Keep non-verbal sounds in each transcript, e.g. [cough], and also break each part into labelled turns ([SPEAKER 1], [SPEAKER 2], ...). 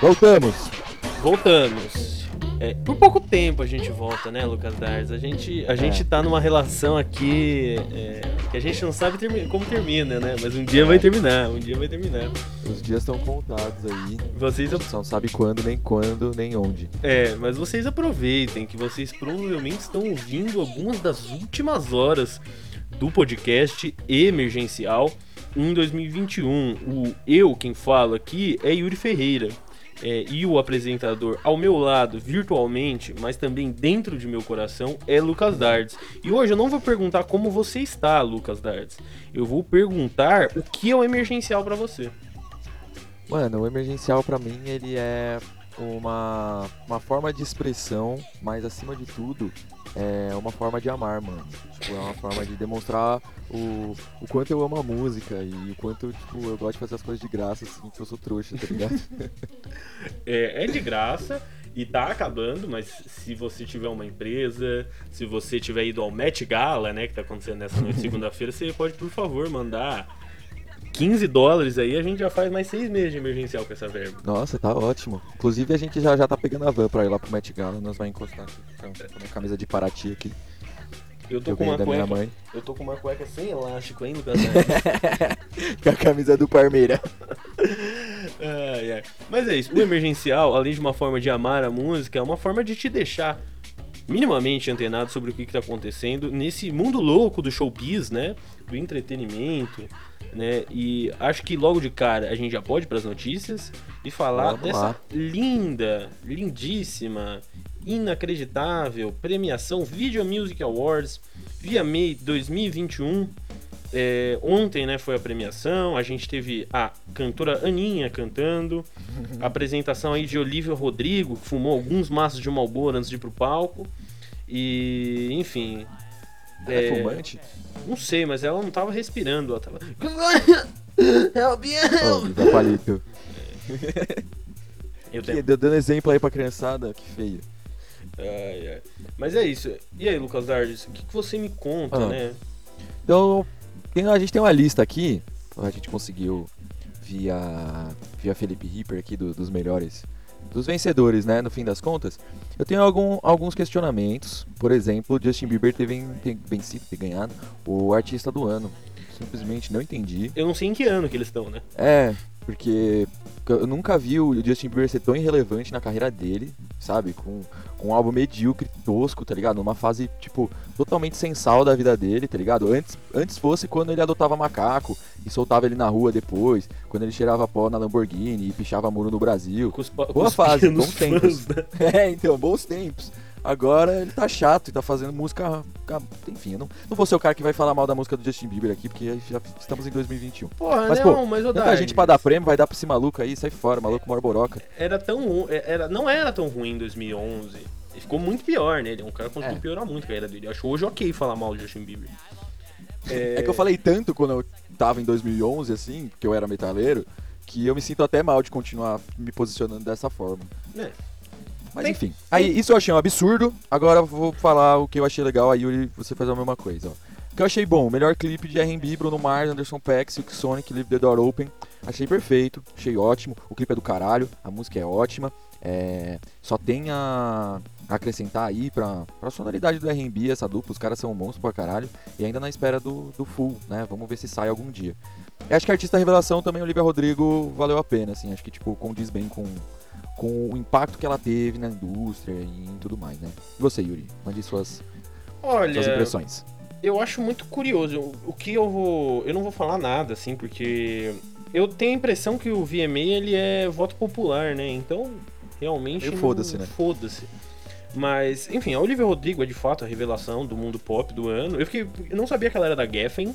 [SPEAKER 1] Voltamos!
[SPEAKER 2] Voltamos. É, por pouco tempo a gente volta, né, Lucas Dars? A gente, a
[SPEAKER 1] É.
[SPEAKER 2] gente tá numa relação aqui é, que a gente não sabe termi- como termina, né? Mas um dia vai terminar, um dia vai terminar.
[SPEAKER 1] Os dias estão contados aí.
[SPEAKER 2] Vocês,
[SPEAKER 1] A não sabe quando, nem quando, nem onde.
[SPEAKER 2] é, mas vocês aproveitem que vocês provavelmente estão ouvindo algumas das últimas horas do podcast emergencial em 2021. O eu quem falo aqui é Yuri Ferreira. É, e o apresentador ao meu lado, virtualmente, mas também dentro de meu coração, é Lucas Dardes. E hoje eu não vou perguntar como você está, Lucas Dardes. Eu vou perguntar o que é o emergencial pra você.
[SPEAKER 1] Mano, o emergencial pra mim, ele é uma, uma forma de expressão, mas acima de tudo, é uma forma de amar, mano. Tipo, é uma forma de demonstrar o, o quanto eu amo a música e o quanto, tipo, eu gosto de fazer as coisas de graça, assim, que eu sou trouxa, tá ligado? [laughs]
[SPEAKER 2] É, é de graça e tá acabando, mas se você tiver uma empresa, se você tiver ido ao Met Gala, né, que tá acontecendo nessa noite [laughs] segunda-feira, você pode, por favor, mandar 15 dólares aí, a gente já faz mais seis meses de emergencial com essa verba.
[SPEAKER 1] Nossa, tá ótimo. Inclusive, a gente já, já tá pegando a van pra ir lá pro Met Gala, nós vai encostar aqui, com com a minha camisa de Paraty aqui,
[SPEAKER 2] Eu tô
[SPEAKER 1] eu
[SPEAKER 2] uma cueca.
[SPEAKER 1] mãe.
[SPEAKER 2] Eu tô com uma cueca sem elástico, Lucas? [laughs]
[SPEAKER 1] Com a camisa do Parmeira. [laughs]
[SPEAKER 2] Ai, ai. Mas é isso, o emergencial, além de uma forma de amar a música, é uma forma de te deixar minimamente antenado sobre o que está acontecendo nesse mundo louco do showbiz, né? Do entretenimento, né? E acho que logo de cara a gente já pode ir para as notícias e falar
[SPEAKER 1] Vamos
[SPEAKER 2] dessa
[SPEAKER 1] lá.
[SPEAKER 2] linda, lindíssima, inacreditável premiação Video Music Awards VMA 2021. É, ontem, né, foi a premiação. A gente teve a cantora Aninha cantando, a apresentação aí de Olivia Rodrigo, que fumou alguns maços de Marlboro antes de ir pro palco. E, enfim,
[SPEAKER 1] É,
[SPEAKER 2] É.
[SPEAKER 1] fumante?
[SPEAKER 2] não sei, mas ela não tava respirando, ela tava [coughs] Help me,
[SPEAKER 1] Ô,
[SPEAKER 2] help.
[SPEAKER 1] Zé Palito.
[SPEAKER 2] Eu
[SPEAKER 1] Que- Dando exemplo aí pra criançada, que feio.
[SPEAKER 2] Ai, ai. Mas é isso. E aí, Lucas Dardes, o que, que você me conta,
[SPEAKER 1] Ah.
[SPEAKER 2] né?
[SPEAKER 1] Então, tem- a gente tem uma lista aqui, a gente conseguiu via, via Felipe Ripper aqui, do- dos melhores, dos vencedores, né, no fim das contas. Eu tenho algum- alguns questionamentos, por exemplo, Justin Bieber ter, ven- ter vencido, ter ganhado o artista do ano. Simplesmente não entendi.
[SPEAKER 2] Eu não sei em que ano que eles estão, né?
[SPEAKER 1] É, porque eu nunca vi o Justin Bieber ser tão irrelevante na carreira dele, sabe? Com, com um álbum medíocre, tosco, tá ligado? Numa fase, tipo, totalmente sem sal da vida dele, tá ligado? Antes, antes fosse quando ele adotava macaco e soltava ele na rua depois, quando ele cheirava pó na Lamborghini e pichava muro no Brasil.
[SPEAKER 2] Com os pa-
[SPEAKER 1] Boa fase, bons tempos.
[SPEAKER 2] fãs, né? [laughs]
[SPEAKER 1] É, então, bons tempos. Agora ele tá chato e tá fazendo música. Enfim, eu não, não vou ser o cara que vai falar mal da música do Justin Bieber aqui, porque já estamos em 2021.
[SPEAKER 2] Porra,
[SPEAKER 1] Mas,
[SPEAKER 2] não,
[SPEAKER 1] pô,
[SPEAKER 2] mas ô
[SPEAKER 1] Tanta gente pra dar prêmio, vai dar pra esse maluco aí, sai fora, maluco morboroca.
[SPEAKER 2] era tão é, era não era tão ruim em 2011 ele ficou muito pior né ele é um cara que conseguiu
[SPEAKER 1] É.
[SPEAKER 2] piorar muito a carreira dele Eu acho hoje ok falar mal do Justin Bieber
[SPEAKER 1] É... que eu falei tanto quando eu tava em 2011, assim, que eu era metaleiro, que eu me sinto até mal de continuar me posicionando dessa forma.
[SPEAKER 2] É.
[SPEAKER 1] Mas
[SPEAKER 2] Tem-
[SPEAKER 1] enfim, aí isso eu achei um absurdo, agora vou falar o que eu achei legal, aí Yuri, você faz a mesma coisa, ó. O que eu achei bom, melhor clipe de R&B, Bruno Mars, Anderson Paak, Silk Sonic, Leave the Door Open. Achei perfeito, achei ótimo. O clipe é do caralho, a música é ótima. É, só tem a acrescentar aí pra, pra sonoridade do R&B, essa dupla, os caras são monstros pra caralho. E ainda na espera do, do full, né? Vamos ver se sai algum dia. Acho que a artista revelação também, Olivia Rodrigo, valeu a pena, assim. Acho que, tipo, condiz bem com, com o impacto que ela teve na indústria e em tudo mais, né? E você, Yuri? Mande suas,
[SPEAKER 2] olha
[SPEAKER 1] suas impressões.
[SPEAKER 2] eu acho muito curioso o, que eu vou eu não vou falar nada assim porque eu tenho a impressão que o VMA ele é voto popular né então realmente
[SPEAKER 1] foda-se, né?
[SPEAKER 2] foda-se mas enfim a Olivia Rodrigo é de fato a revelação do mundo pop do ano eu fiquei eu não sabia que ela era da Geffen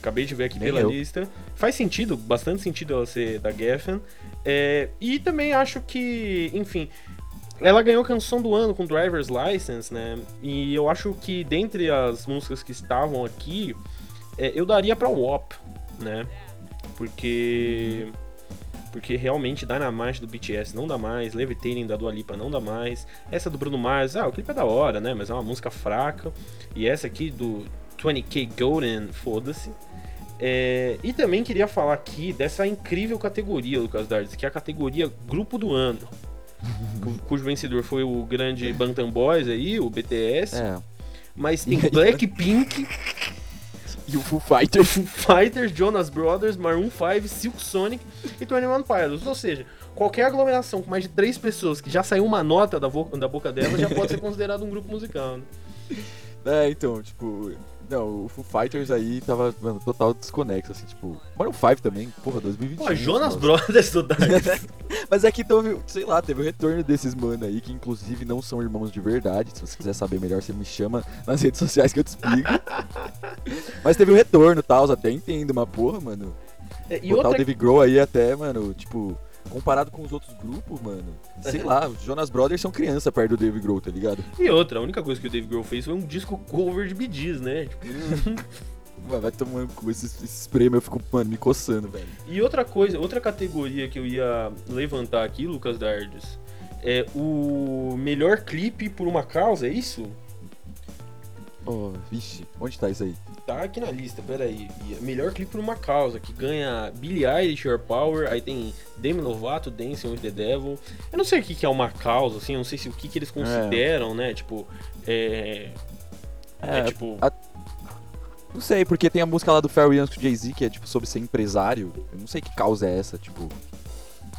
[SPEAKER 2] Acabei de ver aqui
[SPEAKER 1] Nem
[SPEAKER 2] pela
[SPEAKER 1] eu.
[SPEAKER 2] lista. Faz sentido, bastante sentido ela ser da Geffen. É, e também acho que, enfim, ela ganhou canção do ano com Driver's License, né? E eu acho que dentre as músicas que estavam aqui, é, eu daria pra WAP, né? Porque. Porque realmente Dynamite do BTS não dá mais, Levitating da Dua Lipa não dá mais. Essa do Bruno Mars, ah, o clipe é da hora, né? Mas é uma música fraca. E essa aqui do 20K Golden, foda-se. É, e também queria falar aqui dessa incrível categoria, Lucas Dardes, que é a categoria Grupo do Ano. [laughs] cu- cujo vencedor foi o grande Bantam Boys aí, o BTS.
[SPEAKER 1] É.
[SPEAKER 2] Mas tem [laughs] Blackpink, [laughs]
[SPEAKER 1] E o Foo Fighters.
[SPEAKER 2] Foo Fighters, Jonas Brothers, Maroon 5, Silk Sonic e 21 Pilots. Ou seja, qualquer aglomeração com mais de três pessoas que já saiu uma nota da, da boca dela já pode ser considerado um grupo musical, né?
[SPEAKER 1] É, então, tipo. Não, o Foo Fighters aí tava, mano, total desconexo, assim, tipo. Maroon 5 também, porra, 2021.
[SPEAKER 2] Pô, Jonas
[SPEAKER 1] nossa.
[SPEAKER 2] Brothers do Dark. [laughs]
[SPEAKER 1] Mas é que teve, sei lá, teve o retorno desses mano aí, que inclusive não são irmãos de verdade. Se você quiser saber melhor, você me chama nas redes sociais que eu te explico. [laughs] Mas teve o retorno e tal, até entendo, mas porra, mano.
[SPEAKER 2] É, E
[SPEAKER 1] botar
[SPEAKER 2] outra
[SPEAKER 1] o Dave Grohl aí até, mano, tipo, comparado com os outros grupos, mano. Sei lá, os Jonas Brothers são criança perto do Dave Grohl, tá ligado?
[SPEAKER 2] E outra, a única coisa que o Dave Grohl fez foi um disco cover de Bee Gees, né? Tipo, [laughs]
[SPEAKER 1] Mano, vai tomando com esses, esses prêmios, eu fico, mano, me coçando, velho.
[SPEAKER 2] e outra coisa, outra categoria que eu ia levantar aqui, Lucas Dardes, é o melhor clipe por uma causa, é isso?
[SPEAKER 1] Oh, vixe, onde tá isso aí?
[SPEAKER 2] Tá aqui na lista, peraí. É Melhor clipe por uma causa, que ganha Billie Eilish, Your Power, aí tem Demi Lovato, Dancing with the Devil. Eu não sei o que, que é uma causa, assim, eu não sei se o que, que eles consideram, né? Tipo, é. É,
[SPEAKER 1] É,
[SPEAKER 2] tipo.
[SPEAKER 1] a- Não sei, porque tem a música lá do Pharrell Williams com o Jay-Z, que é, tipo, sobre ser empresário. Eu não sei que causa é essa, tipo,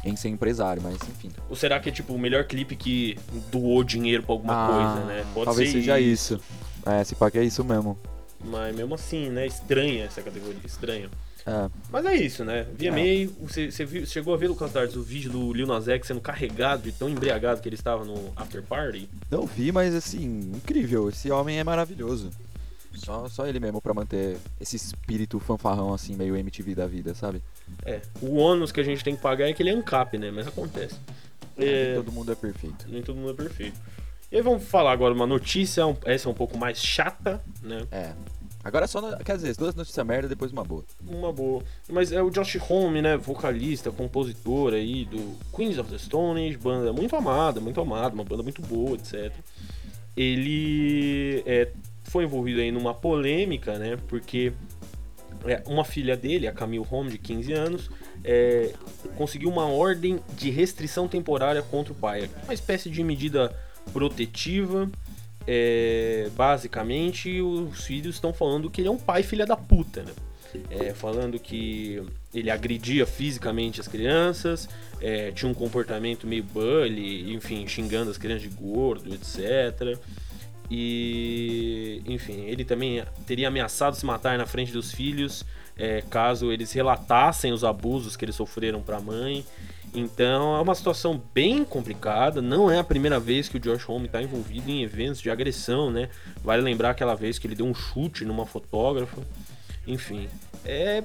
[SPEAKER 1] em ser empresário, mas enfim.
[SPEAKER 2] Ou será que é tipo o melhor clipe que doou dinheiro pra alguma
[SPEAKER 1] Ah,
[SPEAKER 2] coisa, né? Pode
[SPEAKER 1] talvez seja isso. É, se pá que é isso mesmo.
[SPEAKER 2] Mas mesmo assim, né? Estranha essa categoria, estranha.
[SPEAKER 1] É.
[SPEAKER 2] Mas é isso, né? Via
[SPEAKER 1] É.
[SPEAKER 2] meio, você, você viu- chegou a ver, Lucas Dardes, o vídeo do Lil Nas X sendo carregado de tão embriagado que ele estava no After Party?
[SPEAKER 1] Não vi, mas assim, incrível. Esse homem é maravilhoso. Só, só ele mesmo pra manter esse espírito fanfarrão, assim, meio MTV da vida, sabe?
[SPEAKER 2] É, o ônus que a gente tem que pagar é que ele é ANCAP, né? Mas acontece.
[SPEAKER 1] Nem
[SPEAKER 2] É,
[SPEAKER 1] Todo mundo é perfeito.
[SPEAKER 2] nem todo mundo é perfeito. E aí vamos falar agora uma notícia, essa é um pouco mais chata, né?
[SPEAKER 1] É. Agora é só, no- quer dizer, duas notícias merda depois uma boa.
[SPEAKER 2] Uma boa. Mas é o Josh Homme, né? Vocalista, compositor aí do Queens of the Stone Age, banda muito amada, muito amada, uma banda muito boa, etc. Ele é, foi envolvido aí numa polêmica, né? Porque é, uma filha dele, a Camille Home, de 15 anos, é, conseguiu uma ordem de restrição temporária contra o pai. Uma espécie de medida protetiva. É, basicamente, os filhos estão falando que ele é um pai filha da puta, né? É, falando que ele agredia fisicamente as crianças, é, tinha um comportamento meio bully, enfim, xingando as crianças de gordo, etc. E, enfim, ele também teria ameaçado se matar na frente dos filhos é, caso eles relatassem os abusos que eles sofreram para a mãe. Então é uma situação bem complicada. Não é a primeira vez que o Josh Homme está envolvido em eventos de agressão, né? Vale lembrar aquela vez que ele deu um chute numa fotógrafa. Enfim, é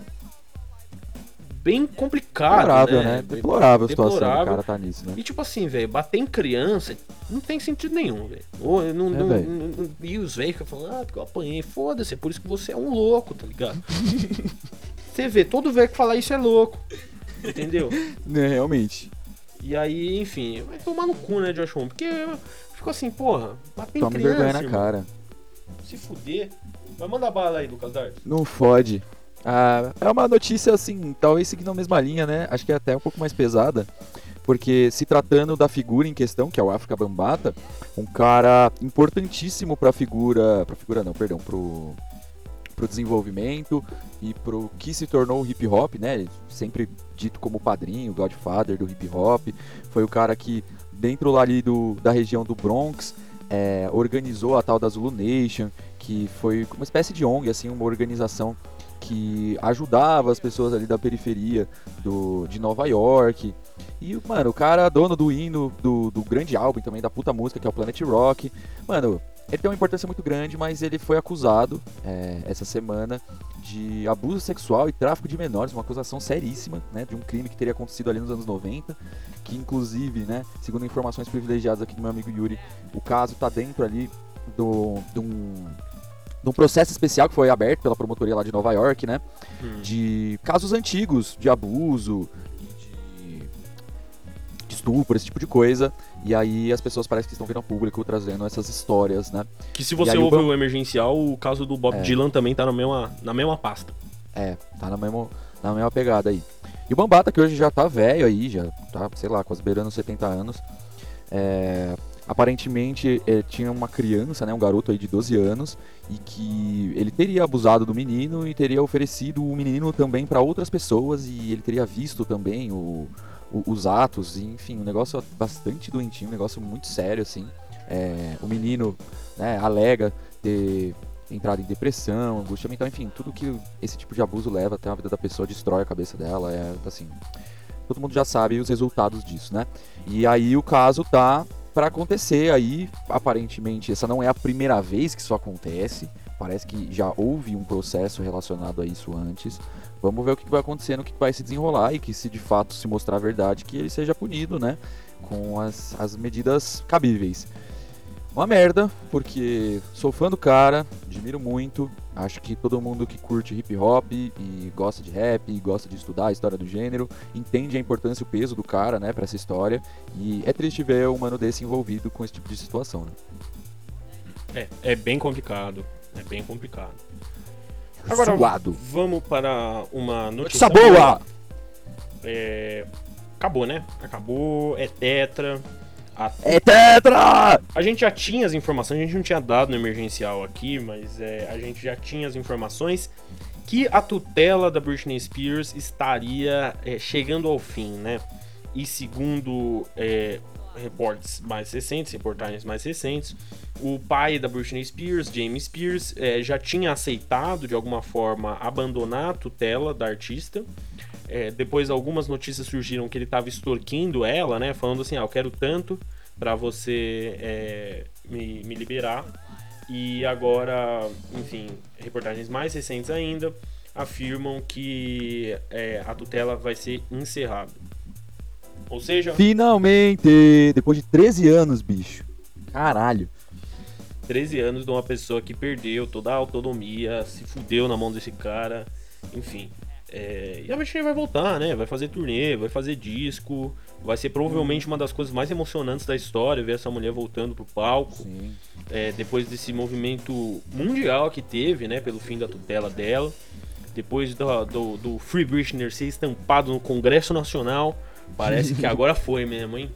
[SPEAKER 2] bem complicado,
[SPEAKER 1] Deplorável,
[SPEAKER 2] né?
[SPEAKER 1] né? Deplorável a situação
[SPEAKER 2] Deplorável.
[SPEAKER 1] cara tá nisso, né?
[SPEAKER 2] E tipo assim, velho, bater em criança não tem sentido nenhum, velho. Não-
[SPEAKER 1] É,
[SPEAKER 2] não- não- E os velhos ficam falando, ah, porque eu apanhei, foda-se, é por isso que você é um louco, tá ligado? [laughs] você vê, todo velho que fala isso é louco. Entendeu? [laughs]
[SPEAKER 1] Né, realmente.
[SPEAKER 2] E aí, enfim, vai tomar no cu, né, Josh Homme? Porque ficou assim, porra, bater em
[SPEAKER 1] Tome
[SPEAKER 2] criança,
[SPEAKER 1] vergonha na
[SPEAKER 2] irmão,
[SPEAKER 1] cara.
[SPEAKER 2] se fuder. Vai mandar bala aí, Lucas Dart.
[SPEAKER 1] Não fode. Ah, é uma notícia assim, talvez seguindo a mesma linha, né? Acho que é até um pouco mais pesada. Porque se tratando da figura em questão, que é o África Bambata, um cara importantíssimo pra figura. Pra figura não, perdão, pro, pro desenvolvimento e pro que se tornou o hip hop, né? Sempre dito como padrinho, Godfather do hip hop. Foi o cara que, dentro ali do, da região do Bronx, é, organizou a tal da Zulu Nation, que foi uma espécie de ONG, assim, uma organização que ajudava as pessoas ali da periferia do, de Nova York. E, mano, o cara, dono do hino do, do grande álbum também, da puta música, que é o Planet Rock. Mano, ele tem uma importância muito grande, mas ele foi acusado é, essa semana de abuso sexual e tráfico de menores, uma acusação seríssima, né, de um crime que teria acontecido ali nos anos 90, que inclusive, né, segundo informações privilegiadas aqui do meu amigo Yuri, o caso tá dentro ali do, de um de um processo especial que foi aberto pela promotoria lá de Nova York, né?
[SPEAKER 2] Hum.
[SPEAKER 1] De casos antigos de abuso, de, de estupro, esse tipo de coisa. E aí as pessoas parecem que estão vindo ao público trazendo essas histórias, né?
[SPEAKER 2] Que se você
[SPEAKER 1] o
[SPEAKER 2] ouve
[SPEAKER 1] ban-
[SPEAKER 2] o emergencial, o caso do Bob
[SPEAKER 1] É.
[SPEAKER 2] Dylan também tá na mesma, na mesma pasta.
[SPEAKER 1] É, tá na mesma, na mesma pegada aí. E o Bambata, que hoje já tá velho aí, já tá, sei lá, quase beirando 70 anos. É, aparentemente é, tinha uma criança, né, um garoto aí de 12 anos, e que ele teria abusado do menino e teria oferecido o menino também para outras pessoas e ele teria visto também o, o, os atos, e, enfim, um negócio bastante doentinho, um negócio muito sério assim. É, o menino né, alega ter entrado em depressão, angústia mental, enfim, tudo que esse tipo de abuso leva até a vida da pessoa, destrói a cabeça dela, é assim. Todo mundo já sabe os resultados disso, né? E aí o caso tá para acontecer aí, aparentemente, essa não é a primeira vez que isso acontece. Parece que já houve um processo relacionado a isso antes. Vamos ver o que vai acontecer, o que vai se desenrolar e que se de fato se mostrar verdade, que ele seja punido, né? Com as, as medidas cabíveis. Uma merda, porque sou fã do cara, admiro muito. Acho que todo mundo que curte hip hop e gosta de rap, e gosta de estudar a história do gênero, entende a importância e o peso do cara, né, para essa história. E é triste ver um mano desse envolvido com esse tipo de situação, né?
[SPEAKER 2] É, é bem complicado. É bem complicado. Agora,
[SPEAKER 1] Suado.
[SPEAKER 2] vamos para uma notícia
[SPEAKER 1] boa!
[SPEAKER 2] É, acabou, né? Acabou, é tetra. A,
[SPEAKER 1] É tetra!
[SPEAKER 2] a gente já tinha as informações, a gente não tinha dado no emergencial aqui, mas é, a gente já tinha as informações que a tutela da Britney Spears estaria é, chegando ao fim, né? E segundo é, reportes mais recentes, reportagens mais recentes, o pai da Britney Spears, James Spears, é, já tinha aceitado de alguma forma abandonar a tutela da artista. É, depois algumas notícias surgiram que ele estava extorquindo ela, né? Falando assim, ah, eu quero tanto para você é, me, me liberar. E agora, enfim, reportagens mais recentes ainda afirmam que é, a tutela vai ser encerrada. Ou seja,
[SPEAKER 1] Finalmente! Depois de 13 anos, bicho. Caralho.
[SPEAKER 2] 13 anos de uma pessoa que perdeu toda a autonomia, se fudeu na mão desse cara, enfim. É, e a Britney vai voltar, né? Vai fazer turnê, vai fazer disco. Vai ser provavelmente uma das coisas mais emocionantes da história ver essa mulher voltando pro palco. É, depois desse movimento mundial que teve, né? Pelo fim da tutela dela. Depois do, do, do Free Britney ser estampado no Congresso Nacional. Parece que [laughs] agora foi mesmo, hein?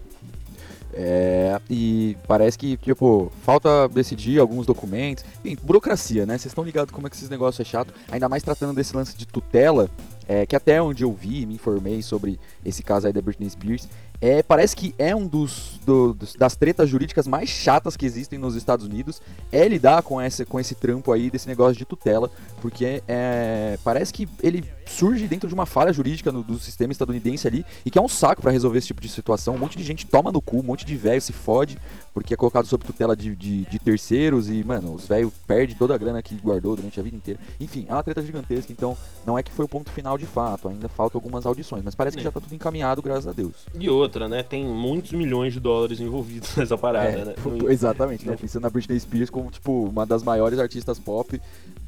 [SPEAKER 1] É, e parece que, tipo, falta decidir alguns documentos. Enfim, burocracia, né? Vocês estão ligados como é que esses negócios é chato. Ainda mais tratando desse lance de tutela, é, que até onde eu vi, me informei sobre esse caso aí da Britney Spears. É, parece que é um dos, do- das tretas jurídicas mais chatas que existem nos Estados Unidos é lidar com esse, com esse trampo aí desse negócio de tutela, porque é, parece que ele surge dentro de uma falha jurídica no- do sistema estadunidense ali e que é um saco pra resolver esse tipo de situação. Um monte de gente toma no cu, um monte de velho se fode porque é colocado sob tutela de, de, de terceiros e, mano, os velhos perdem toda a grana que guardou durante a vida inteira. Enfim, é uma treta gigantesca, então não é que foi o ponto final de fato, ainda faltam algumas audições, mas parece que já tá tudo encaminhado, graças a Deus.
[SPEAKER 2] E outra, né? Tem muitos milhões de dólares envolvidos [laughs] nessa parada,
[SPEAKER 1] É,
[SPEAKER 2] né?
[SPEAKER 1] pô, Exatamente, né?
[SPEAKER 2] É.
[SPEAKER 1] Pensando na Britney Spears como, tipo, uma das maiores artistas pop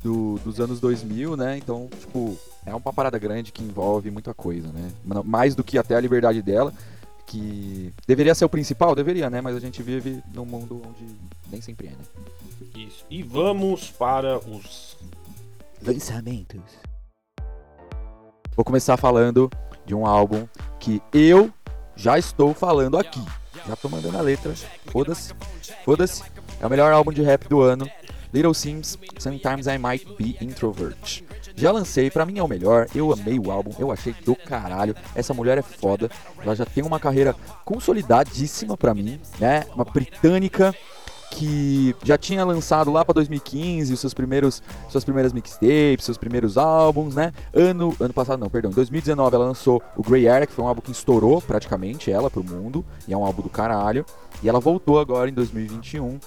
[SPEAKER 1] do- dos anos 2000, né? Então, tipo, é uma parada grande que envolve muita coisa, né? Mais do que até a liberdade dela, que deveria ser o principal, deveria, né? Mas a gente vive num mundo onde nem sempre é, né?
[SPEAKER 2] Isso. E vamos para os.
[SPEAKER 1] Lançamentos. Vou começar falando de um álbum que eu já estou falando aqui. Já tô mandando a letra. Foda-se. Foda-se. É o melhor álbum de rap do ano. Little Sims, Sometimes I Might Be Introvert. Já lancei, pra mim é o melhor. Eu amei o álbum, eu achei do caralho. Essa mulher é foda. Ela já tem uma carreira consolidadíssima pra mim, né? Uma britânica que já tinha lançado lá pra 2015 os seus primeiros suas primeiras mixtapes, seus primeiros álbuns, né? Ano ano passado não, perdão, em 2019 ela lançou o Grey Area, que foi um álbum que estourou praticamente ela pro mundo, e é um álbum do caralho. E ela voltou agora em 2021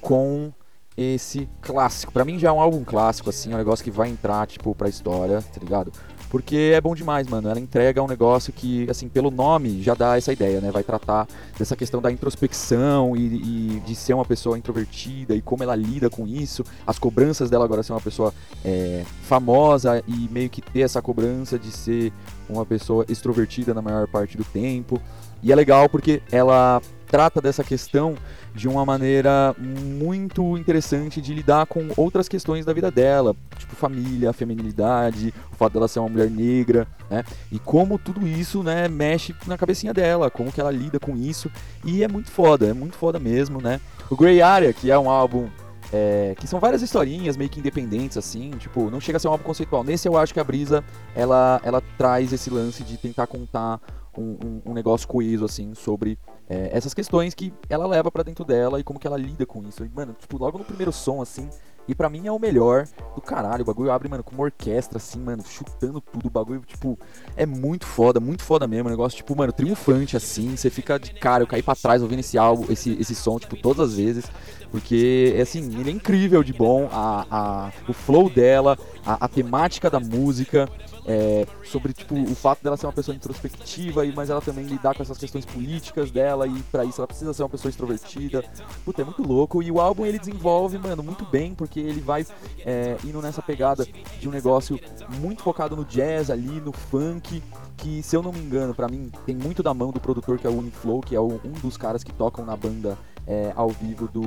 [SPEAKER 1] com esse clássico. Pra mim já é um álbum clássico assim, é um negócio que vai entrar tipo pra história, tá ligado? Porque é bom demais, mano. Ela entrega um negócio que, assim, pelo nome já dá essa ideia, né? Vai tratar dessa questão da introspecção e, e de ser uma pessoa introvertida e como ela lida com isso. As cobranças dela agora ser uma pessoa é, famosa e meio que ter essa cobrança de ser uma pessoa extrovertida na maior parte do tempo. E é legal porque ela trata dessa questão de uma maneira muito interessante de lidar com outras questões da vida dela, tipo família, feminilidade, o fato dela ser uma mulher negra, né? E como tudo isso, né, mexe na cabecinha dela, como que ela lida com isso. E é muito foda, é muito foda mesmo, né? O Grey Area, que é um álbum é, que são várias historinhas meio que independentes, assim, tipo, não chega a ser um álbum conceitual. Nesse eu acho que a Brisa, ela, ela traz esse lance de tentar contar um, um, um negócio coeso, assim, sobre é, essas questões que ela leva para dentro dela e como que ela lida com isso. E, mano, tipo, logo no primeiro som, assim, e para mim é o melhor do caralho. O bagulho abre, mano, com uma orquestra, assim, mano, chutando tudo. O bagulho, tipo, é muito foda, muito foda mesmo. O negócio, tipo, mano, triunfante, assim. Você fica de cara, eu caí pra trás ouvindo esse álbum, esse, esse som, tipo, todas as vezes. Porque, assim, ele é incrível de bom. A, a, o flow dela, a, a temática da música é, sobre tipo, o fato dela ser uma pessoa introspectiva, e, mas ela também lidar com essas questões políticas dela, e para isso ela precisa ser uma pessoa extrovertida. Puta, é muito louco. E o álbum ele desenvolve, mano, muito bem, porque ele vai é, indo nessa pegada de um negócio muito focado no jazz ali, no funk, que se eu não me engano, para mim tem muito da mão do produtor que é o Uniflow, que é um dos caras que tocam na banda é, ao vivo do,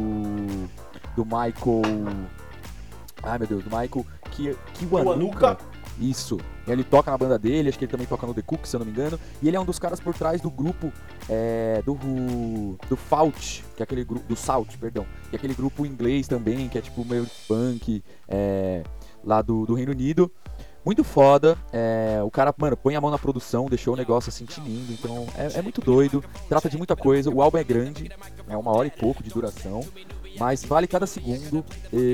[SPEAKER 1] do Michael. Ai meu Deus, do Michael Kiwanuka. Isso. Ele toca na banda dele, acho que ele também toca no The Cook, se eu não me engano. E ele é um dos caras por trás do grupo é, do do Fault, que é aquele grupo do Salt, perdão, que é aquele grupo inglês também, que é tipo meio punk é, lá do, do Reino Unido. Muito foda. É, o cara, mano, põe a mão na produção, deixou o negócio assim tinindo. Então é, é, muito doido. Trata de muita coisa. O álbum é grande, é uma hora e pouco de duração. Mas vale cada segundo.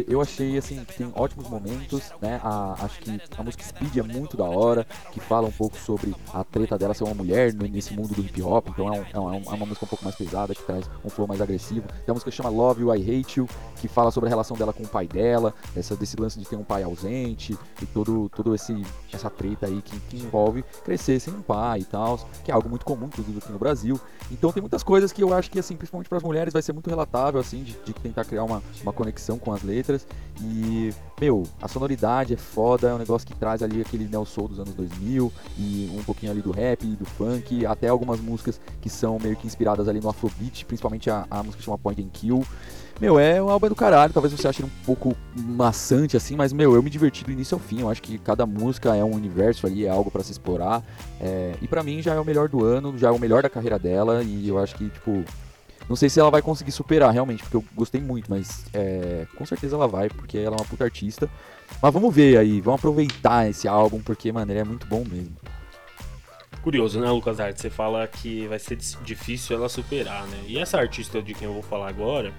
[SPEAKER 1] Eu achei assim tem ótimos momentos, né? A, acho que a música Speed é muito da hora, que fala um pouco sobre a treta dela ser uma mulher nesse mundo do hip hop. Então é, um, é, uma, é uma música um pouco mais pesada, que traz um flow mais agressivo. Tem uma música que chama Love You, I Hate You, que fala sobre a relação dela com o pai dela, essa, desse lance de ter um pai ausente e todo, todo esse essa treta aí que, que envolve crescer sem um pai e tal, que é algo muito comum, inclusive aqui no Brasil. Então tem muitas coisas que eu acho que assim, principalmente para as mulheres, vai ser muito relatável assim de, de tentar criar uma, uma conexão com as letras. E, meu, a sonoridade é foda, é um negócio que traz ali aquele neo soul dos anos 2000 e um pouquinho ali do rap, do funk, até algumas músicas que são meio que inspiradas ali no Afrobeat, principalmente a, a música que chama Point and Kill. Meu, é um álbum do caralho, talvez você ache um pouco maçante assim, mas meu, eu me diverti do início ao fim. Eu acho que cada música é um universo ali, é algo para se explorar. É, e para mim já é o melhor do ano, já é o melhor da carreira dela e eu acho que, tipo, não sei se ela vai conseguir superar realmente, porque eu gostei muito, mas é, com certeza ela vai, porque ela é uma puta artista. Mas vamos ver aí, vamos aproveitar esse álbum, porque, mano, ele é muito bom mesmo.
[SPEAKER 2] Curioso, né, Lucas Arte? Você fala que vai ser difícil ela superar, né? E essa artista de quem eu vou falar agora,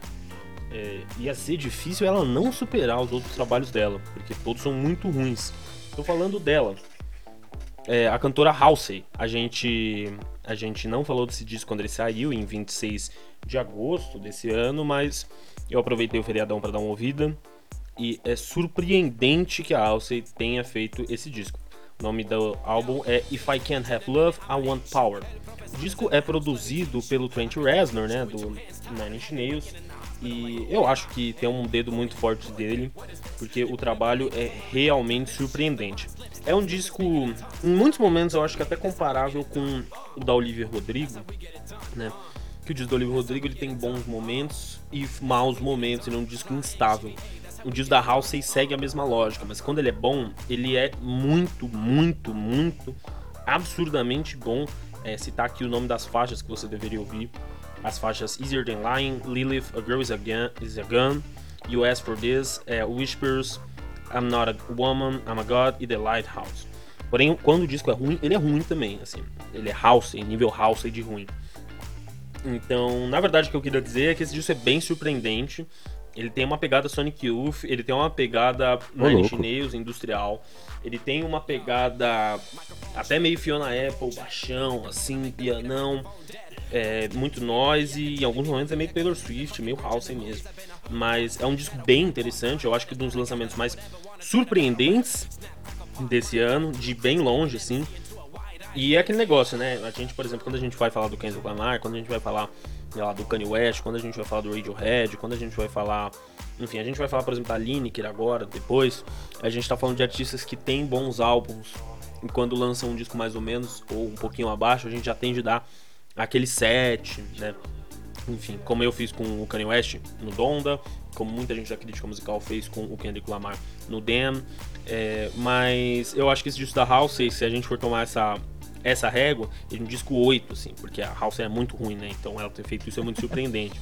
[SPEAKER 2] é, ia ser difícil ela não superar os outros trabalhos dela, porque todos são muito ruins. Tô falando dela, é, a cantora Halsey. A gente, a gente não falou desse disco quando ele saiu, em 26 de agosto desse ano, mas eu aproveitei o feriadão para dar uma ouvida e é surpreendente que a Halsey tenha feito esse disco. O nome do álbum é If I Can't Have Love, I Want Power. O disco é produzido pelo Trent Reznor, né, do Nine Inch Nails, e eu acho que tem um dedo muito forte dele, porque o trabalho é realmente surpreendente. É um disco, em muitos momentos eu acho que até comparável com o da Olivia Rodrigo, né? O disco da Olivia Rodrigo ele tem bons momentos e maus momentos, ele é um disco instável. O disco da House segue a mesma lógica, mas quando ele é bom, ele é muito, muito, muito, absurdamente bom. É, citar aqui o nome das faixas que você deveria ouvir as faixas Easier Than Lying, Lilith, A Girl Is a Gun, is a gun You Ask For This, é, Whispers, I'm Not a Woman, I'm a God e The Lighthouse. Porém, quando o disco é ruim, ele é ruim também, assim. Ele é house, nível house de ruim. Então, na verdade, o que eu queria dizer é que esse disco é bem surpreendente. Ele tem uma pegada Sonic Youth, ele tem uma pegada Nine Inch industrial. Ele tem uma pegada até meio Fiona Apple, baixão, assim, pianão é, muito noise e em alguns momentos é meio Taylor Swift, meio house mesmo. Mas é um disco bem interessante, eu acho que um dos lançamentos mais surpreendentes desse ano, de bem longe, assim. E é aquele negócio, né? A gente, por exemplo, quando a gente vai falar do Kendrick Lamar, quando a gente vai falar lá, do Kanye West, quando a gente vai falar do Radiohead, quando a gente vai falar... Enfim, a gente vai falar, por exemplo, da Lineker agora, depois. A gente tá falando de artistas que têm bons álbuns. E quando lançam um disco mais ou menos, ou um pouquinho abaixo, a gente já tende a dar aquele set, né? Enfim, como eu fiz com o Kanye West no Donda, como muita gente da crítica musical fez com o Kendrick Lamar no Damn. É, mas eu acho que esse disco da House, se a gente for tomar essa, essa régua, é um disco 8, assim, porque a House é muito ruim, né? Então ela ter feito isso é muito surpreendente.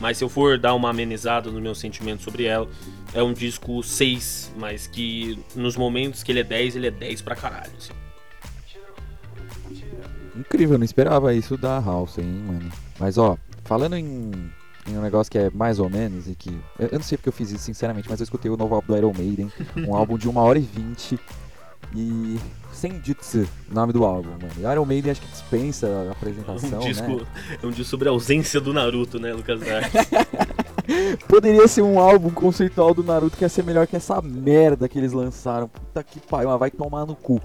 [SPEAKER 2] Mas se eu for dar uma amenizada no meu sentimento sobre ela, é um disco 6, mas que nos momentos que ele é 10, ele é 10 pra caralho. Assim.
[SPEAKER 1] Incrível, não esperava isso da House, hein, mano. Mas ó, falando em, em, um negócio que é mais ou menos e que. Eu, eu, não sei porque eu fiz isso, sinceramente, mas eu escutei o novo álbum do Iron Maiden, um álbum de 1 hora e 20 e. Senjutsu, nome do álbum, mano. Iron Maiden acho que dispensa a apresentação.
[SPEAKER 2] Um disco,
[SPEAKER 1] né?
[SPEAKER 2] é um disco sobre a ausência do Naruto, né, Lucas? [laughs]
[SPEAKER 1] Poderia ser um álbum conceitual do Naruto que ia ser melhor que essa merda que eles lançaram. Puta que pariu, mas vai tomar no cu.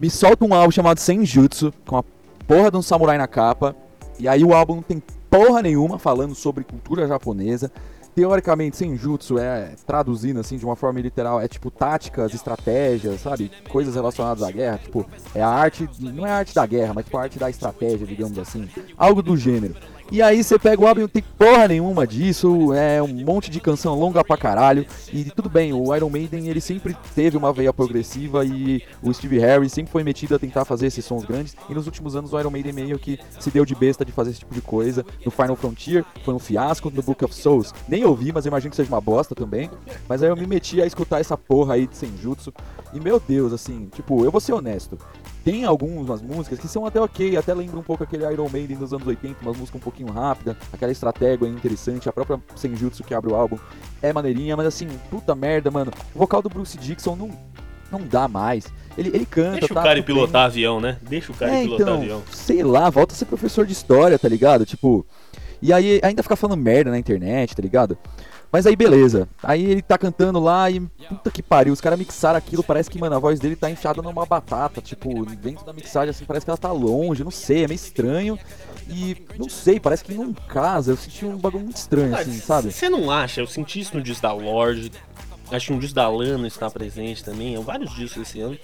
[SPEAKER 1] Me solta um álbum chamado Senjutsu, com a porra de um samurai na capa. E aí o álbum não tem porra nenhuma falando sobre cultura japonesa. Teoricamente, Senjutsu é traduzindo assim de uma forma literal, é tipo táticas, estratégias, sabe? Coisas relacionadas à guerra, tipo, é a arte, não é a arte da guerra, mas tipo a arte da estratégia, digamos assim. Algo do gênero. E aí você pega o álbum e não tem porra nenhuma disso, é um monte de canção longa pra caralho. E tudo bem, o Iron Maiden ele sempre teve uma veia progressiva e o Steve Harris sempre foi metido a tentar fazer esses sons grandes. E nos últimos anos o Iron Maiden meio que se deu de besta de fazer esse tipo de coisa. No Final Frontier foi um fiasco, no Book of Souls nem ouvi, mas imagino que seja uma bosta também. Mas aí eu me meti a escutar essa porra aí de Senjutsu. E meu Deus, assim, tipo, eu vou ser honesto. Tem algumas músicas que são até ok, até lembram um pouco aquele Iron Maiden dos anos 80, umas músicas um pouquinho rápida, aquela estratégia interessante, a própria Senjutsu que abre o álbum é maneirinha, mas assim, puta merda, mano. O vocal do Bruce Dixon não, não dá mais. Ele, ele canta,
[SPEAKER 2] Deixa
[SPEAKER 1] tá,
[SPEAKER 2] o cara pilotar
[SPEAKER 1] bem.
[SPEAKER 2] avião, né? Deixa o cara
[SPEAKER 1] É,
[SPEAKER 2] pilotar
[SPEAKER 1] então,
[SPEAKER 2] avião.
[SPEAKER 1] sei lá, volta a ser professor de história, tá ligado? Tipo, e aí ainda fica falando merda na internet, tá ligado? Mas aí beleza. Aí ele tá cantando lá e puta que pariu, os caras mixaram aquilo, parece que, mano, a voz dele tá enfiada numa batata, tipo, dentro da mixagem assim, parece que ela tá longe, não sei, é meio estranho. E não sei, parece que não casa, eu senti um bagulho muito estranho assim, sabe?
[SPEAKER 2] Você não acha? Eu senti isso no disco da Lorde. Acho que um disco da Lana está presente também. Vários discos esse ano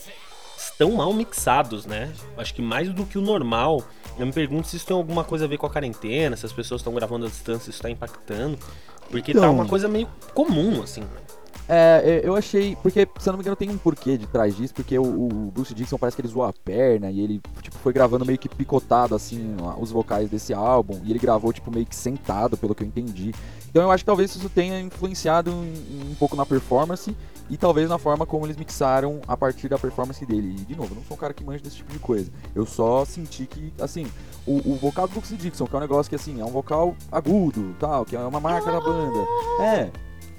[SPEAKER 2] estão mal mixados, né? Acho que mais do que o normal. Eu me pergunto se isso tem alguma coisa a ver com a quarentena, se as pessoas estão gravando à distância, isso tá impactando. Porque tá
[SPEAKER 1] Então.
[SPEAKER 2] uma coisa meio comum, assim.
[SPEAKER 1] É, é, eu achei. Porque, se eu não me engano, tem um porquê de trás disso, porque o, o Bruce Dixon parece que ele zoou a perna e ele, tipo, foi gravando meio que picotado, assim, os vocais desse álbum. E ele gravou, tipo, meio que sentado, pelo que eu entendi. Então eu acho que talvez isso tenha influenciado em- um pouco na performance e talvez na forma como eles mixaram a partir da performance dele. E, de novo, eu não sou um cara que manja desse tipo de coisa. Eu só senti que, assim, o, o vocal do Bruce Dixon, que é um negócio que, assim, é um vocal agudo, tal, que é uma marca da banda. É,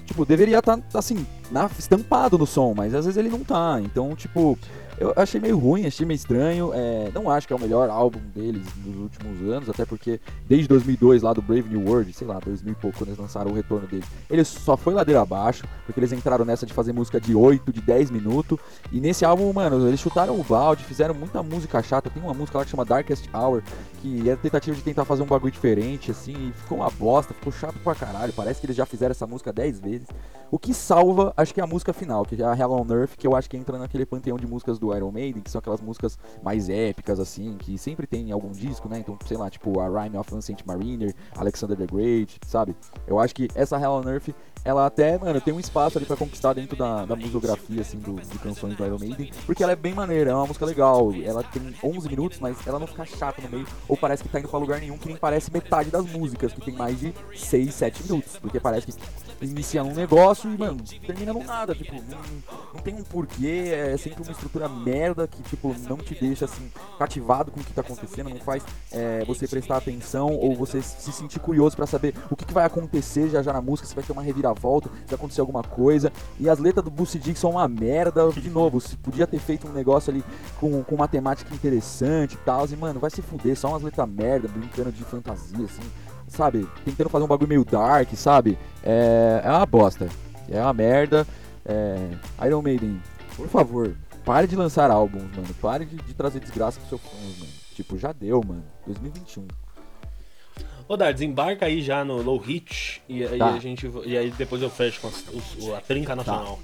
[SPEAKER 1] tipo, deveria estar, assim, na- estampado no som, mas às vezes ele não tá. Então, tipo, eu achei meio ruim, achei meio estranho. é, não acho que é o melhor álbum deles dos últimos anos, até porque desde 2002, lá do Brave New World, sei lá, 2000 e pouco, quando eles lançaram o retorno deles, ele só foi ladeira abaixo, porque eles entraram nessa de fazer música de 8, de 10 minutos. E nesse álbum, mano, eles chutaram o balde, fizeram muita música chata. Tem uma música lá que chama Darkest Hour, que é tentativa de tentar fazer um bagulho diferente, assim, e ficou uma bosta, ficou chato pra caralho. Parece que eles já fizeram essa música 10 vezes. O que salva, acho que é a música final, que é a Hell on Earth, que eu acho que entra naquele panteão de músicas do Iron Maiden, que são aquelas músicas mais épicas, assim, que sempre tem em algum disco, né? Então, sei lá, tipo a Rhyme of Ancient Mariner, Alexander the Great, sabe? Eu acho que essa Hell on Earth, ela até, mano, tem um espaço ali pra conquistar dentro da, da musografia, assim, do, de canções do Iron Maiden, porque ela é bem maneira, é uma música legal, ela tem 11 minutos, mas ela não fica chata no meio, ou parece que tá indo pra lugar nenhum, que nem parece metade das músicas, que tem mais de 6, 7 minutos, porque parece que inicia um negócio e, mano, termina no nada, tipo, não, não tem um porquê, é sempre uma estrutura merda que, tipo, não te deixa, assim, cativado com o que tá acontecendo, não faz é, você prestar atenção ou você se sentir curioso pra saber o que, que vai acontecer já já na música, se vai ter uma reviravolta, se vai acontecer alguma coisa. E as letras do Bruce Dixon são uma merda, de novo, se podia ter feito um negócio ali com, com uma temática interessante e tal, e, mano, vai se fuder, só umas letras merda, brincando de fantasia, assim, sabe? Tentando fazer um bagulho meio dark, sabe? É, é uma bosta, é uma merda. É, Iron Maiden, por favor, pare de lançar álbuns, mano. Pare de, de trazer desgraça pros seus fãs, mano. Tipo, já deu, mano. 2021.
[SPEAKER 2] Ô, Dar, desembarca aí já no Low Hit e aí
[SPEAKER 1] Tá.
[SPEAKER 2] a gente. E aí depois eu fecho com os- a trinca nacional.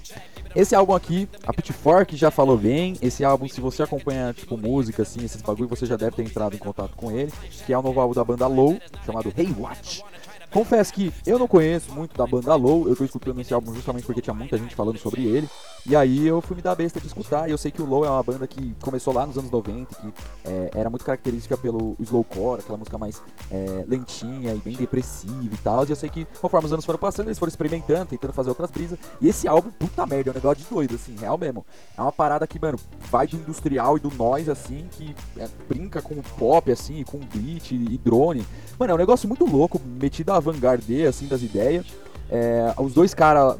[SPEAKER 1] Esse álbum aqui, a Pitchfork já falou bem. Esse álbum, se você acompanha, tipo, música, assim, esses bagulho, você já deve ter entrado em contato com ele. Que é o novo álbum da banda Low, chamado Hey Watch. Confesso que eu não conheço muito da banda Low, eu tô escutando esse álbum justamente porque tinha muita gente falando sobre ele. E aí eu fui me dar a besta de escutar, e eu sei que o Low é uma banda que começou lá nos anos 90, que é, era muito característica pelo slowcore, aquela música mais é, lentinha e bem depressiva e tal. E eu sei que conforme os anos foram passando, eles foram experimentando, tentando fazer outras brisas. E esse álbum, puta merda, é um negócio de doido, assim, real mesmo. É uma parada que, mano, vai do industrial e do noise, assim, que é, brinca com pop, assim, com beat e, drone. Mano, é um negócio muito louco, metido vanguarda, assim, das ideias. É, os dois caras,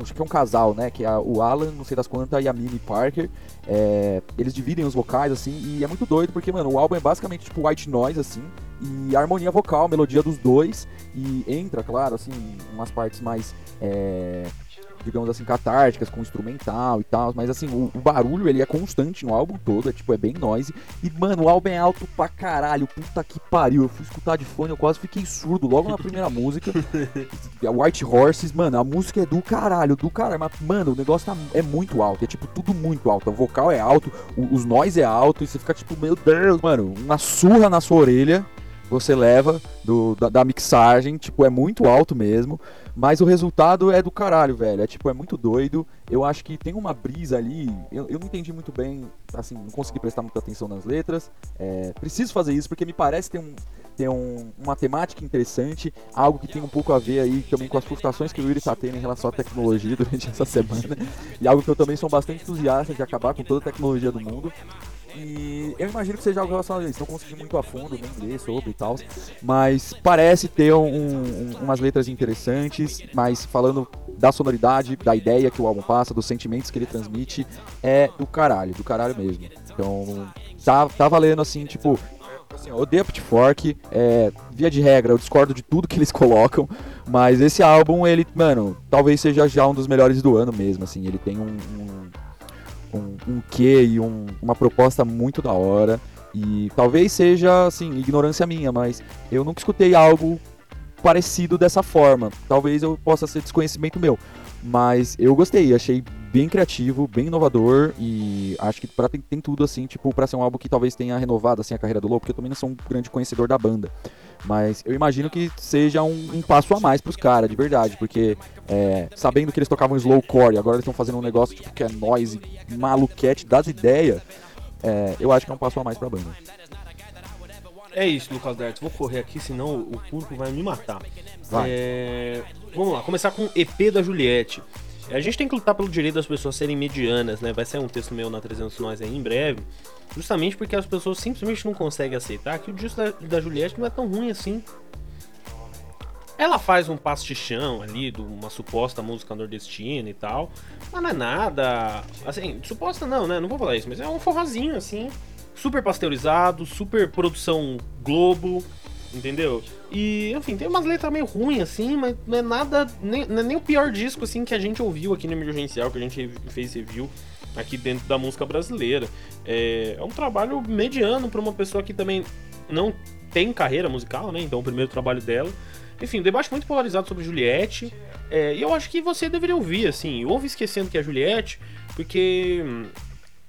[SPEAKER 1] acho que é um casal, né? Que é o Alan, não sei das quantas, e a Mimi Parker. É, eles dividem os vocais, assim, e é muito doido, porque, mano, o álbum é basicamente tipo white noise, assim, e a harmonia vocal, a melodia dos dois, e entra, claro, assim, umas partes mais. É, digamos assim, catárticas, com instrumental e tal, mas assim, o, o barulho ele é constante no álbum todo, é tipo, é bem noise. E, mano, o álbum é alto pra caralho, puta que pariu. Eu fui escutar de fone, eu quase fiquei surdo logo na primeira [laughs] música. A White Horses, mano, a música é do caralho, do caralho, mas, mano, o negócio tá, é muito alto, é tipo, tudo muito alto. O vocal é alto, o- os noise é alto, e você fica tipo, meu Deus, mano, uma surra na sua orelha. Você leva do, da, da mixagem, tipo, é muito alto mesmo. Mas o resultado é do caralho, velho. É tipo, é muito doido. Eu acho que tem uma brisa ali. Eu, eu não entendi muito bem, assim, não consegui prestar muita atenção nas letras. É, preciso fazer isso porque me parece ter, um, ter um, uma temática interessante. Algo que tem um pouco a ver aí também com as frustrações que o Yuri tá tendo em relação à tecnologia [laughs] durante essa semana. E algo que eu também sou bastante entusiasta de acabar com toda a tecnologia do mundo. E eu imagino que seja algo relacionado a isso. Não consegui muito a fundo nem ler sobre e tal. Mas parece ter um- um- umas letras interessantes. Mas falando da sonoridade, da ideia que o álbum passa, dos sentimentos que ele transmite, é do caralho, do caralho mesmo. Então, tá, tá valendo assim, tipo. Assim, eu odeio a Pitchfork, é, via de regra, eu discordo de tudo que eles [laughs] colocam, mas esse álbum, ele, mano, talvez seja já um dos melhores do ano mesmo, assim, ele tem um, um, um, um quê e um- uma proposta muito da hora. E talvez seja, assim, ignorância minha, mas eu nunca escutei algo parecido dessa forma. Talvez eu possa ser desconhecimento meu. Mas eu gostei, achei bem criativo, bem inovador e acho que pra, tem, tem tudo assim, tipo, pra ser um álbum que talvez tenha renovado assim a carreira do Low, porque eu também não sou um grande conhecedor da banda. Mas eu imagino que seja um, um passo a mais pros caras, de verdade, porque é, sabendo que eles tocavam slowcore e agora eles estão fazendo um negócio tipo, que é noise, maluquete das ideias, é, eu acho que é um passo a mais pra banda.
[SPEAKER 2] É isso, Lucas Dertz. Vou correr aqui, senão o público vai me matar.
[SPEAKER 1] Vai.
[SPEAKER 2] É, Vamos lá, começar com o EP da Juliette. A gente tem que lutar pelo direito das pessoas serem medianas, né? Vai sair um texto meu na 300 Nós aí em breve. Justamente porque as pessoas simplesmente não conseguem aceitar que o disco da, da Juliette não é tão ruim assim. Ela faz um pastichão ali de uma suposta música nordestina e tal. Mas não é nada. Assim, suposta não, né? Não vou falar isso, mas é um forrozinho assim. Super pasteurizado, super produção Globo, entendeu? E, enfim, tem umas letras meio ruins assim, mas não é nada. Nem, é nem o pior disco assim que a gente ouviu aqui no Emergencial, que a gente fez review aqui dentro da música brasileira. É, é um trabalho mediano para uma pessoa que também não tem carreira musical, né? Então, o primeiro trabalho dela. Enfim, um debate muito polarizado sobre Juliette. É, e eu acho que você deveria ouvir, assim. Ouve esquecendo que é Juliette, porque hum,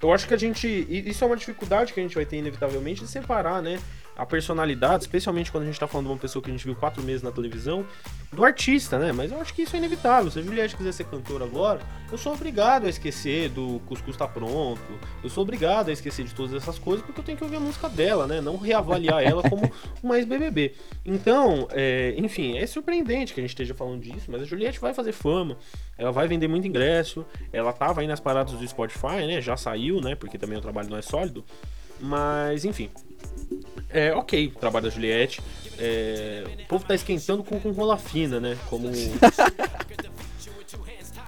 [SPEAKER 2] eu acho que a gente. Isso é uma dificuldade que a gente vai ter, inevitavelmente, de separar, né? A personalidade, especialmente quando a gente tá falando de uma pessoa que a gente viu quatro meses na televisão, do artista, né? Mas eu acho que isso é inevitável. Se a Juliette quiser ser cantora agora, eu sou obrigado a esquecer do Cuscuz Tá Pronto. Eu sou obrigado a esquecer de todas essas coisas porque eu tenho que ouvir a música dela, né? Não reavaliar ela como [laughs] uma ex-BBB. Então, é, enfim, é surpreendente que a gente esteja falando disso, mas a Juliette vai fazer fama, ela vai vender muito ingresso, ela tava aí nas paradas do Spotify, né? Já saiu, né? Porque também o trabalho não é sólido. Mas, enfim. É ok o trabalho da Juliette. É, o povo tá esquentando com, com rola fina, né? Como. [laughs]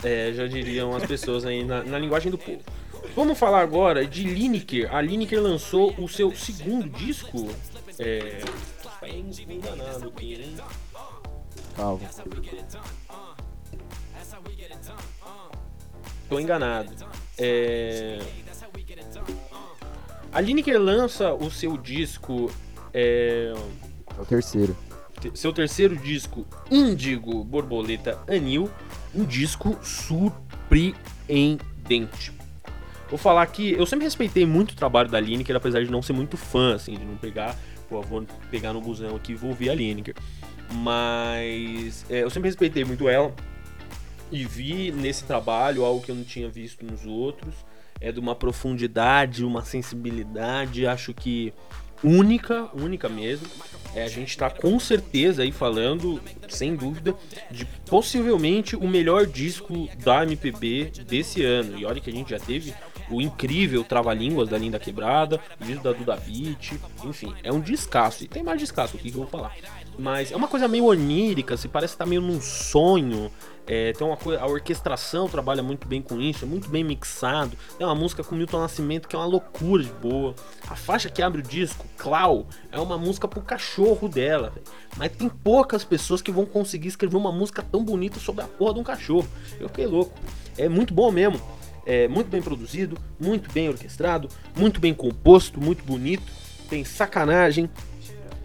[SPEAKER 2] É, já diriam as pessoas aí na, na linguagem do povo. Vamos falar agora de Lineker. A Lineker lançou o seu segundo disco. É. Tá enganado?
[SPEAKER 1] Calma.
[SPEAKER 2] Tô enganado. É... A Lineker lança o seu disco. É...
[SPEAKER 1] É o terceiro.
[SPEAKER 2] seu terceiro disco, Índigo Borboleta Anil, um disco surpreendente. Vou falar que eu sempre respeitei muito o trabalho da Lineker, apesar de não ser muito fã, assim, de não pegar, pô, vou pegar no busão aqui e vou ouvir a Lineker. Mas é, eu sempre respeitei muito ela e vi nesse trabalho algo que eu não tinha visto nos outros. É de uma profundidade, uma sensibilidade, acho que única, única mesmo. É, a gente está com certeza aí falando, sem dúvida, de possivelmente o melhor disco da MPB desse ano. E olha que a gente já teve o incrível Trava-Línguas da Linda Quebrada, o disco da Duda Beat, enfim, é um descasso. E tem mais descasso aqui que eu vou falar. Mas é uma coisa meio onírica, se parece estar tá meio num sonho. É, tem uma coisa, a orquestração trabalha muito bem com isso, é muito bem mixado. Tem uma música com Milton Nascimento que é uma loucura de boa. A faixa que abre o disco, Clau, é uma música pro cachorro dela. Véio. Mas tem poucas pessoas que vão conseguir escrever uma música tão bonita sobre a porra de um cachorro. Eu fiquei louco. É muito bom mesmo. É muito bem produzido, muito bem orquestrado, muito bem composto, muito bonito. Tem sacanagem,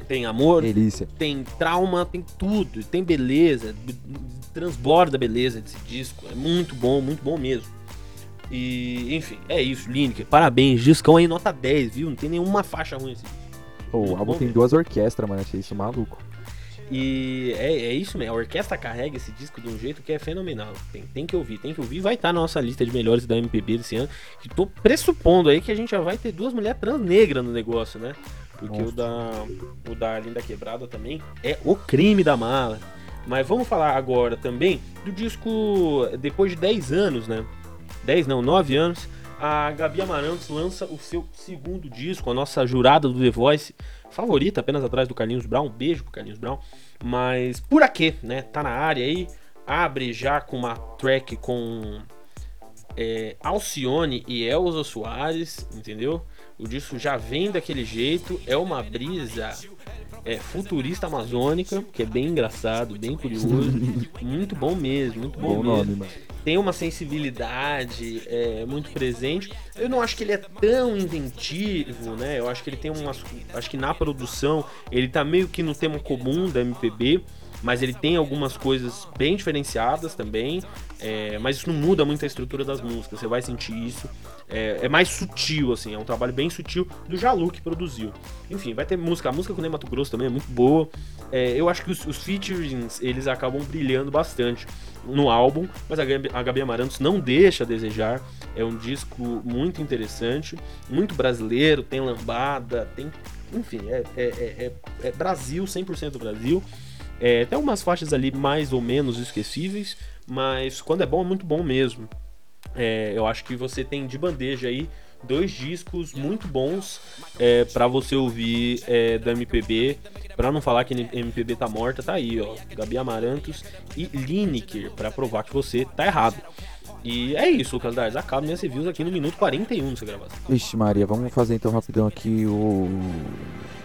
[SPEAKER 2] tem amor,
[SPEAKER 1] Delícia.
[SPEAKER 2] tem trauma, tem tudo, tem beleza, transborda a beleza desse disco. É muito bom, muito bom mesmo. E, enfim, é isso, Lineker. Parabéns, discão aí nota 10, viu? Não tem nenhuma faixa ruim assim.
[SPEAKER 1] Pô, o álbum tem mesmo. duas orquestras, mano, achei isso maluco.
[SPEAKER 2] E é, é isso mesmo, a orquestra carrega esse disco de um jeito que é fenomenal. Tem, tem que ouvir, tem que ouvir. Vai estar tá na nossa lista de melhores da MPB desse ano. E tô pressupondo aí que a gente já vai ter duas mulheres trans negras no negócio, né? Porque o da, o da Linda Quebrada também é o crime da mala. Mas vamos falar agora também do disco depois de 10 anos, né? 10 não, 9 anos. A Gabi Amarantos lança o seu segundo disco, a nossa jurada do The Voice, favorita, apenas atrás do Carlinhos Brown. Um beijo pro Carlinhos Brown. Mas por aqui, né? Tá na área aí. Abre já com uma track com é, Alcione e Elza Soares, entendeu? O disco já vem daquele jeito, é uma brisa é, futurista amazônica, que é bem engraçado, bem curioso, [laughs] muito bom mesmo, muito bom, bom mesmo. Nome, Tem uma sensibilidade é, muito presente. Eu não acho que ele é tão inventivo, né? Eu acho que ele tem umas, acho que na produção ele tá meio que no tema comum da MPB mas ele tem algumas coisas bem diferenciadas também, é, mas isso não muda muito a estrutura das músicas, você vai sentir isso. É, é, mais sutil, assim, é um trabalho bem sutil do Jalu que produziu. Enfim, vai ter música, a música com o Ney Mato Grosso também é muito boa. É, eu acho que os, os eles acabam brilhando bastante no álbum, mas a Gabi, Amarantos não deixa a desejar. É um disco muito interessante, muito brasileiro, tem lambada, tem. Enfim, é, é, é, é Brasil, 100% Brasil. É, tem algumas faixas ali mais ou menos esquecíveis, mas quando é bom, é muito bom mesmo. É, eu acho que você tem de bandeja aí dois discos muito bons é, para você ouvir é, da MPB. Para não falar que MPB tá morta, tá aí, ó. Gabi Amarantos e Lineker, para provar que você tá errado. E é isso, Lucas Dardes. Acaba minhas reviews aqui no minuto 41 dessa gravação.
[SPEAKER 1] Vixe, Maria, vamos fazer então rapidão aqui o.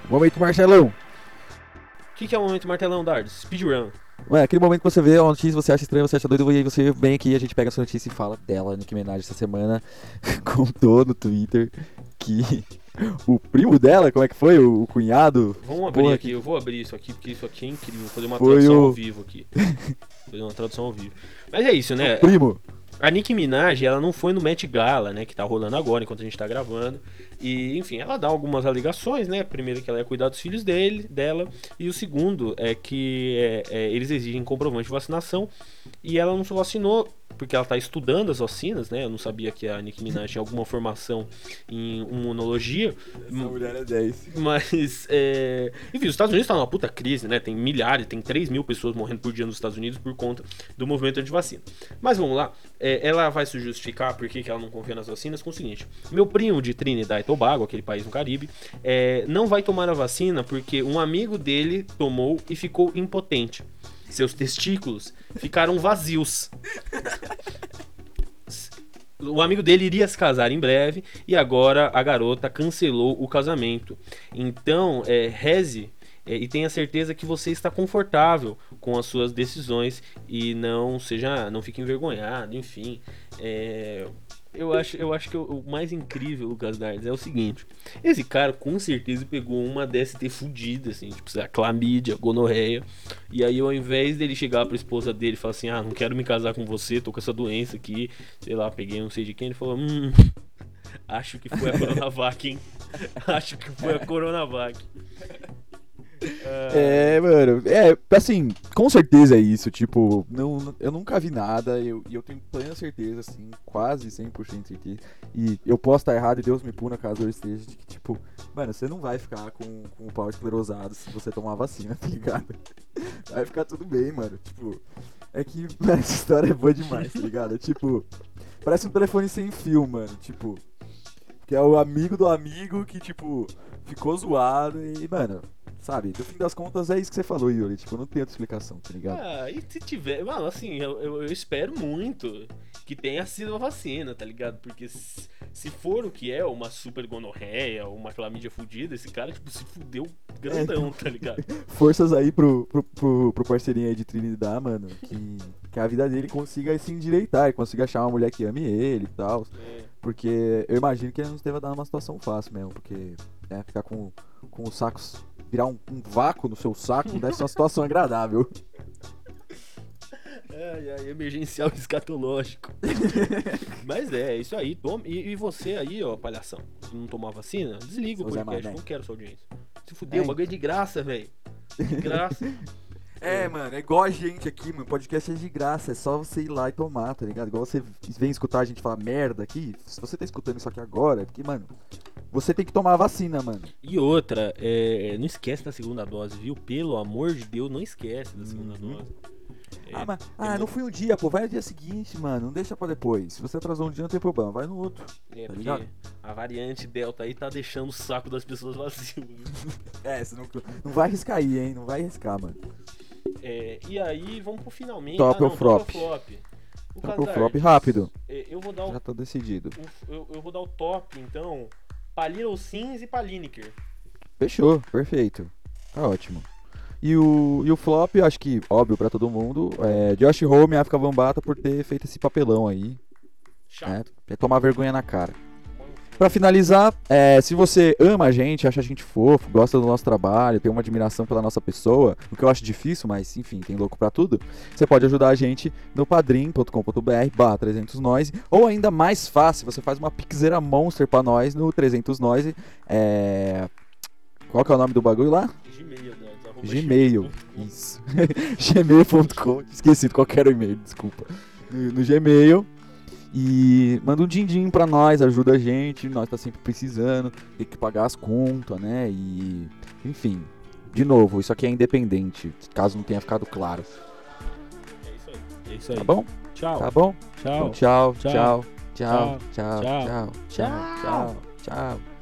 [SPEAKER 1] Momento Marcelão.
[SPEAKER 2] O que, que, é o momento martelão, Dardos? Speedrun.
[SPEAKER 1] Ué, aquele momento que você vê uma notícia, você acha estranho, você acha doido, e aí você vem aqui e a gente pega essa notícia e fala dela, Nicki Minaj, essa semana, [laughs] contou no Twitter que [laughs] o primo dela, como é que foi? O, cunhado?
[SPEAKER 2] Vamos abrir Porra, aqui, eu vou abrir isso aqui, porque isso aqui é incrível. Vou fazer uma tradução o... ao vivo aqui. fazer uma tradução ao vivo. Mas é isso, né?
[SPEAKER 1] O primo.
[SPEAKER 2] A Nicki Minaj, ela não foi no Met Gala, né, que tá rolando agora, enquanto a gente tá gravando. E, enfim, ela dá algumas alegações, né? Primeiro que ela ia cuidar dos filhos dele, dela, e o segundo é que é, é, eles exigem comprovante de vacinação e ela não se vacinou porque ela está estudando as vacinas, né? Eu não sabia que a Nicki Minaj tinha alguma formação em imunologia.
[SPEAKER 1] Essa mulher é 10.
[SPEAKER 2] Mas, é... enfim, os Estados Unidos estão tá numa puta crise, né? Tem milhares, tem 3 mil pessoas morrendo por dia nos Estados Unidos por conta do movimento anti-vacina. Mas vamos lá, é, ela vai se justificar por que ela não confia nas vacinas com o seguinte: meu primo de Trinidad Tobago, aquele país no Caribe, é, não vai tomar a vacina porque um amigo dele tomou e ficou impotente. Seus testículos ficaram vazios. O amigo dele iria se casar em breve e agora a garota cancelou o casamento. Então, é, reze é, e tenha certeza que você está confortável com as suas decisões e não seja, não fique envergonhado, enfim. É, Eu acho, eu acho que o, mais incrível, Lucas Nardes, é o seguinte: esse cara com certeza pegou uma DST fudida, assim, tipo, lá, clamídia, gonorreia. E aí, ao invés dele chegar pra esposa dele e falar assim: ah, não quero me casar com você, tô com essa doença aqui, sei lá, peguei não sei de quem, ele falou: hum, [laughs] acho que foi a Coronavac, hein? [laughs] acho que foi a Coronavac.
[SPEAKER 1] É, mano, é, assim, com certeza é isso, tipo, não, eu nunca vi nada, e eu, eu tenho plena certeza, assim, quase 100% certeza, e eu posso estar errado e Deus me puna caso eu esteja, de que, tipo, mano, você não vai ficar com, com o pau esclerosado se você tomar vacina, [laughs] tá ligado? Vai ficar tudo bem, mano, tipo, é que, [laughs] mano, essa história é boa demais, tá ligado? Tipo, parece um telefone sem fio, mano, tipo, que é o amigo do amigo que, tipo, ficou zoado e, mano, sabe, no fim das contas é isso que você falou, Yuri. Tipo, não tem outra explicação, tá ligado?
[SPEAKER 2] Ah, e se tiver. Mano, assim, eu, eu, eu espero muito que tenha sido a vacina, tá ligado? Porque se, se for o que é, uma super gonorreia, uma clamídia fudida, esse cara, tipo, se fudeu grandão, tá ligado? [laughs]
[SPEAKER 1] Forças aí pro, pro, pro, pro parceirinho aí de Trinidad, mano, que, que a vida dele consiga se endireitar e consiga achar uma mulher que ame ele e tal.
[SPEAKER 2] É.
[SPEAKER 1] Porque eu imagino que ele não esteve dando uma situação fácil mesmo, porque né, ficar com, com os sacos, virar um, um vácuo no seu saco não deve ser uma situação agradável.
[SPEAKER 2] Ai, ai, emergencial [laughs] escatológico. Mas é, é isso aí. Tome, e, e você aí, ó, palhação, que não tomou a vacina, desliga o podcast, não quero sua audiência. Se fudeu,
[SPEAKER 1] É.
[SPEAKER 2] o bagulho é de graça, velho. De graça. [laughs]
[SPEAKER 1] É, mano, é igual a gente aqui, mano. Podcast é de graça, é só você ir lá e tomar, tá ligado? Igual você vem escutar a gente falar merda aqui. Se você tá escutando isso aqui agora, é porque, mano, você tem que tomar a vacina, mano.
[SPEAKER 2] E outra, é, não esquece da segunda dose, viu? Pelo amor de Deus, não esquece da segunda
[SPEAKER 1] Uhum.
[SPEAKER 2] dose. É,
[SPEAKER 1] ah, mas,
[SPEAKER 2] tem
[SPEAKER 1] ah, não
[SPEAKER 2] muito-
[SPEAKER 1] fui um dia, pô. Vai no dia seguinte, mano. Não deixa pra depois. Se você atrasou um dia, não tem problema. Vai no outro.
[SPEAKER 2] É,
[SPEAKER 1] tá
[SPEAKER 2] porque
[SPEAKER 1] ligado?
[SPEAKER 2] a variante Delta aí tá deixando o saco das pessoas vazio. [laughs]
[SPEAKER 1] É, você não, não vai arriscar aí, hein? Não vai arriscar, mano.
[SPEAKER 2] É, e aí, vamos pro finalmente.
[SPEAKER 1] Top
[SPEAKER 2] ah,
[SPEAKER 1] ou
[SPEAKER 2] não,
[SPEAKER 1] flop?
[SPEAKER 2] Top ou. O
[SPEAKER 1] flop rápido.
[SPEAKER 2] é, eu vou dar o,
[SPEAKER 1] Já tá decidido.
[SPEAKER 2] o- eu, eu vou dar o top, então. Little Sims e pra Lineker.
[SPEAKER 1] Fechou, perfeito. Tá ótimo. E o, e o flop, acho que óbvio pra todo mundo, é Josh Home e África Bambata por ter feito esse papelão aí,
[SPEAKER 2] Chato.
[SPEAKER 1] né? É tomar vergonha na cara. Pra finalizar, é, se você ama a gente, acha a gente fofo, gosta do nosso trabalho, tem uma admiração pela nossa pessoa, o que eu acho difícil, mas enfim, tem louco pra tudo, você pode ajudar a gente no padrim.com.br barra 300 noise, ou ainda mais fácil, você faz uma pixeira monster pra nós no 300 noise, é... Qual que é o nome do bagulho lá?
[SPEAKER 2] Gmail, né?
[SPEAKER 1] Gmail. Isso. [laughs] gmail.com. Esqueci qual que era o e-mail, desculpa. No, no Gmail. E manda um din-din pra nós, ajuda a gente. Nós tá sempre precisando. Tem que pagar as contas, né? E. Enfim. De novo, isso aqui é independente. Caso não tenha ficado claro.
[SPEAKER 2] É isso aí. É isso aí.
[SPEAKER 1] Tá bom?
[SPEAKER 2] Tchau.
[SPEAKER 1] Tá bom?
[SPEAKER 2] Tchau.
[SPEAKER 1] Então, tchau,
[SPEAKER 2] Tchau.
[SPEAKER 1] tchau, tchau,
[SPEAKER 2] Tchau.
[SPEAKER 1] tchau,
[SPEAKER 2] Tchau.
[SPEAKER 1] tchau, tchau, tchau, tchau.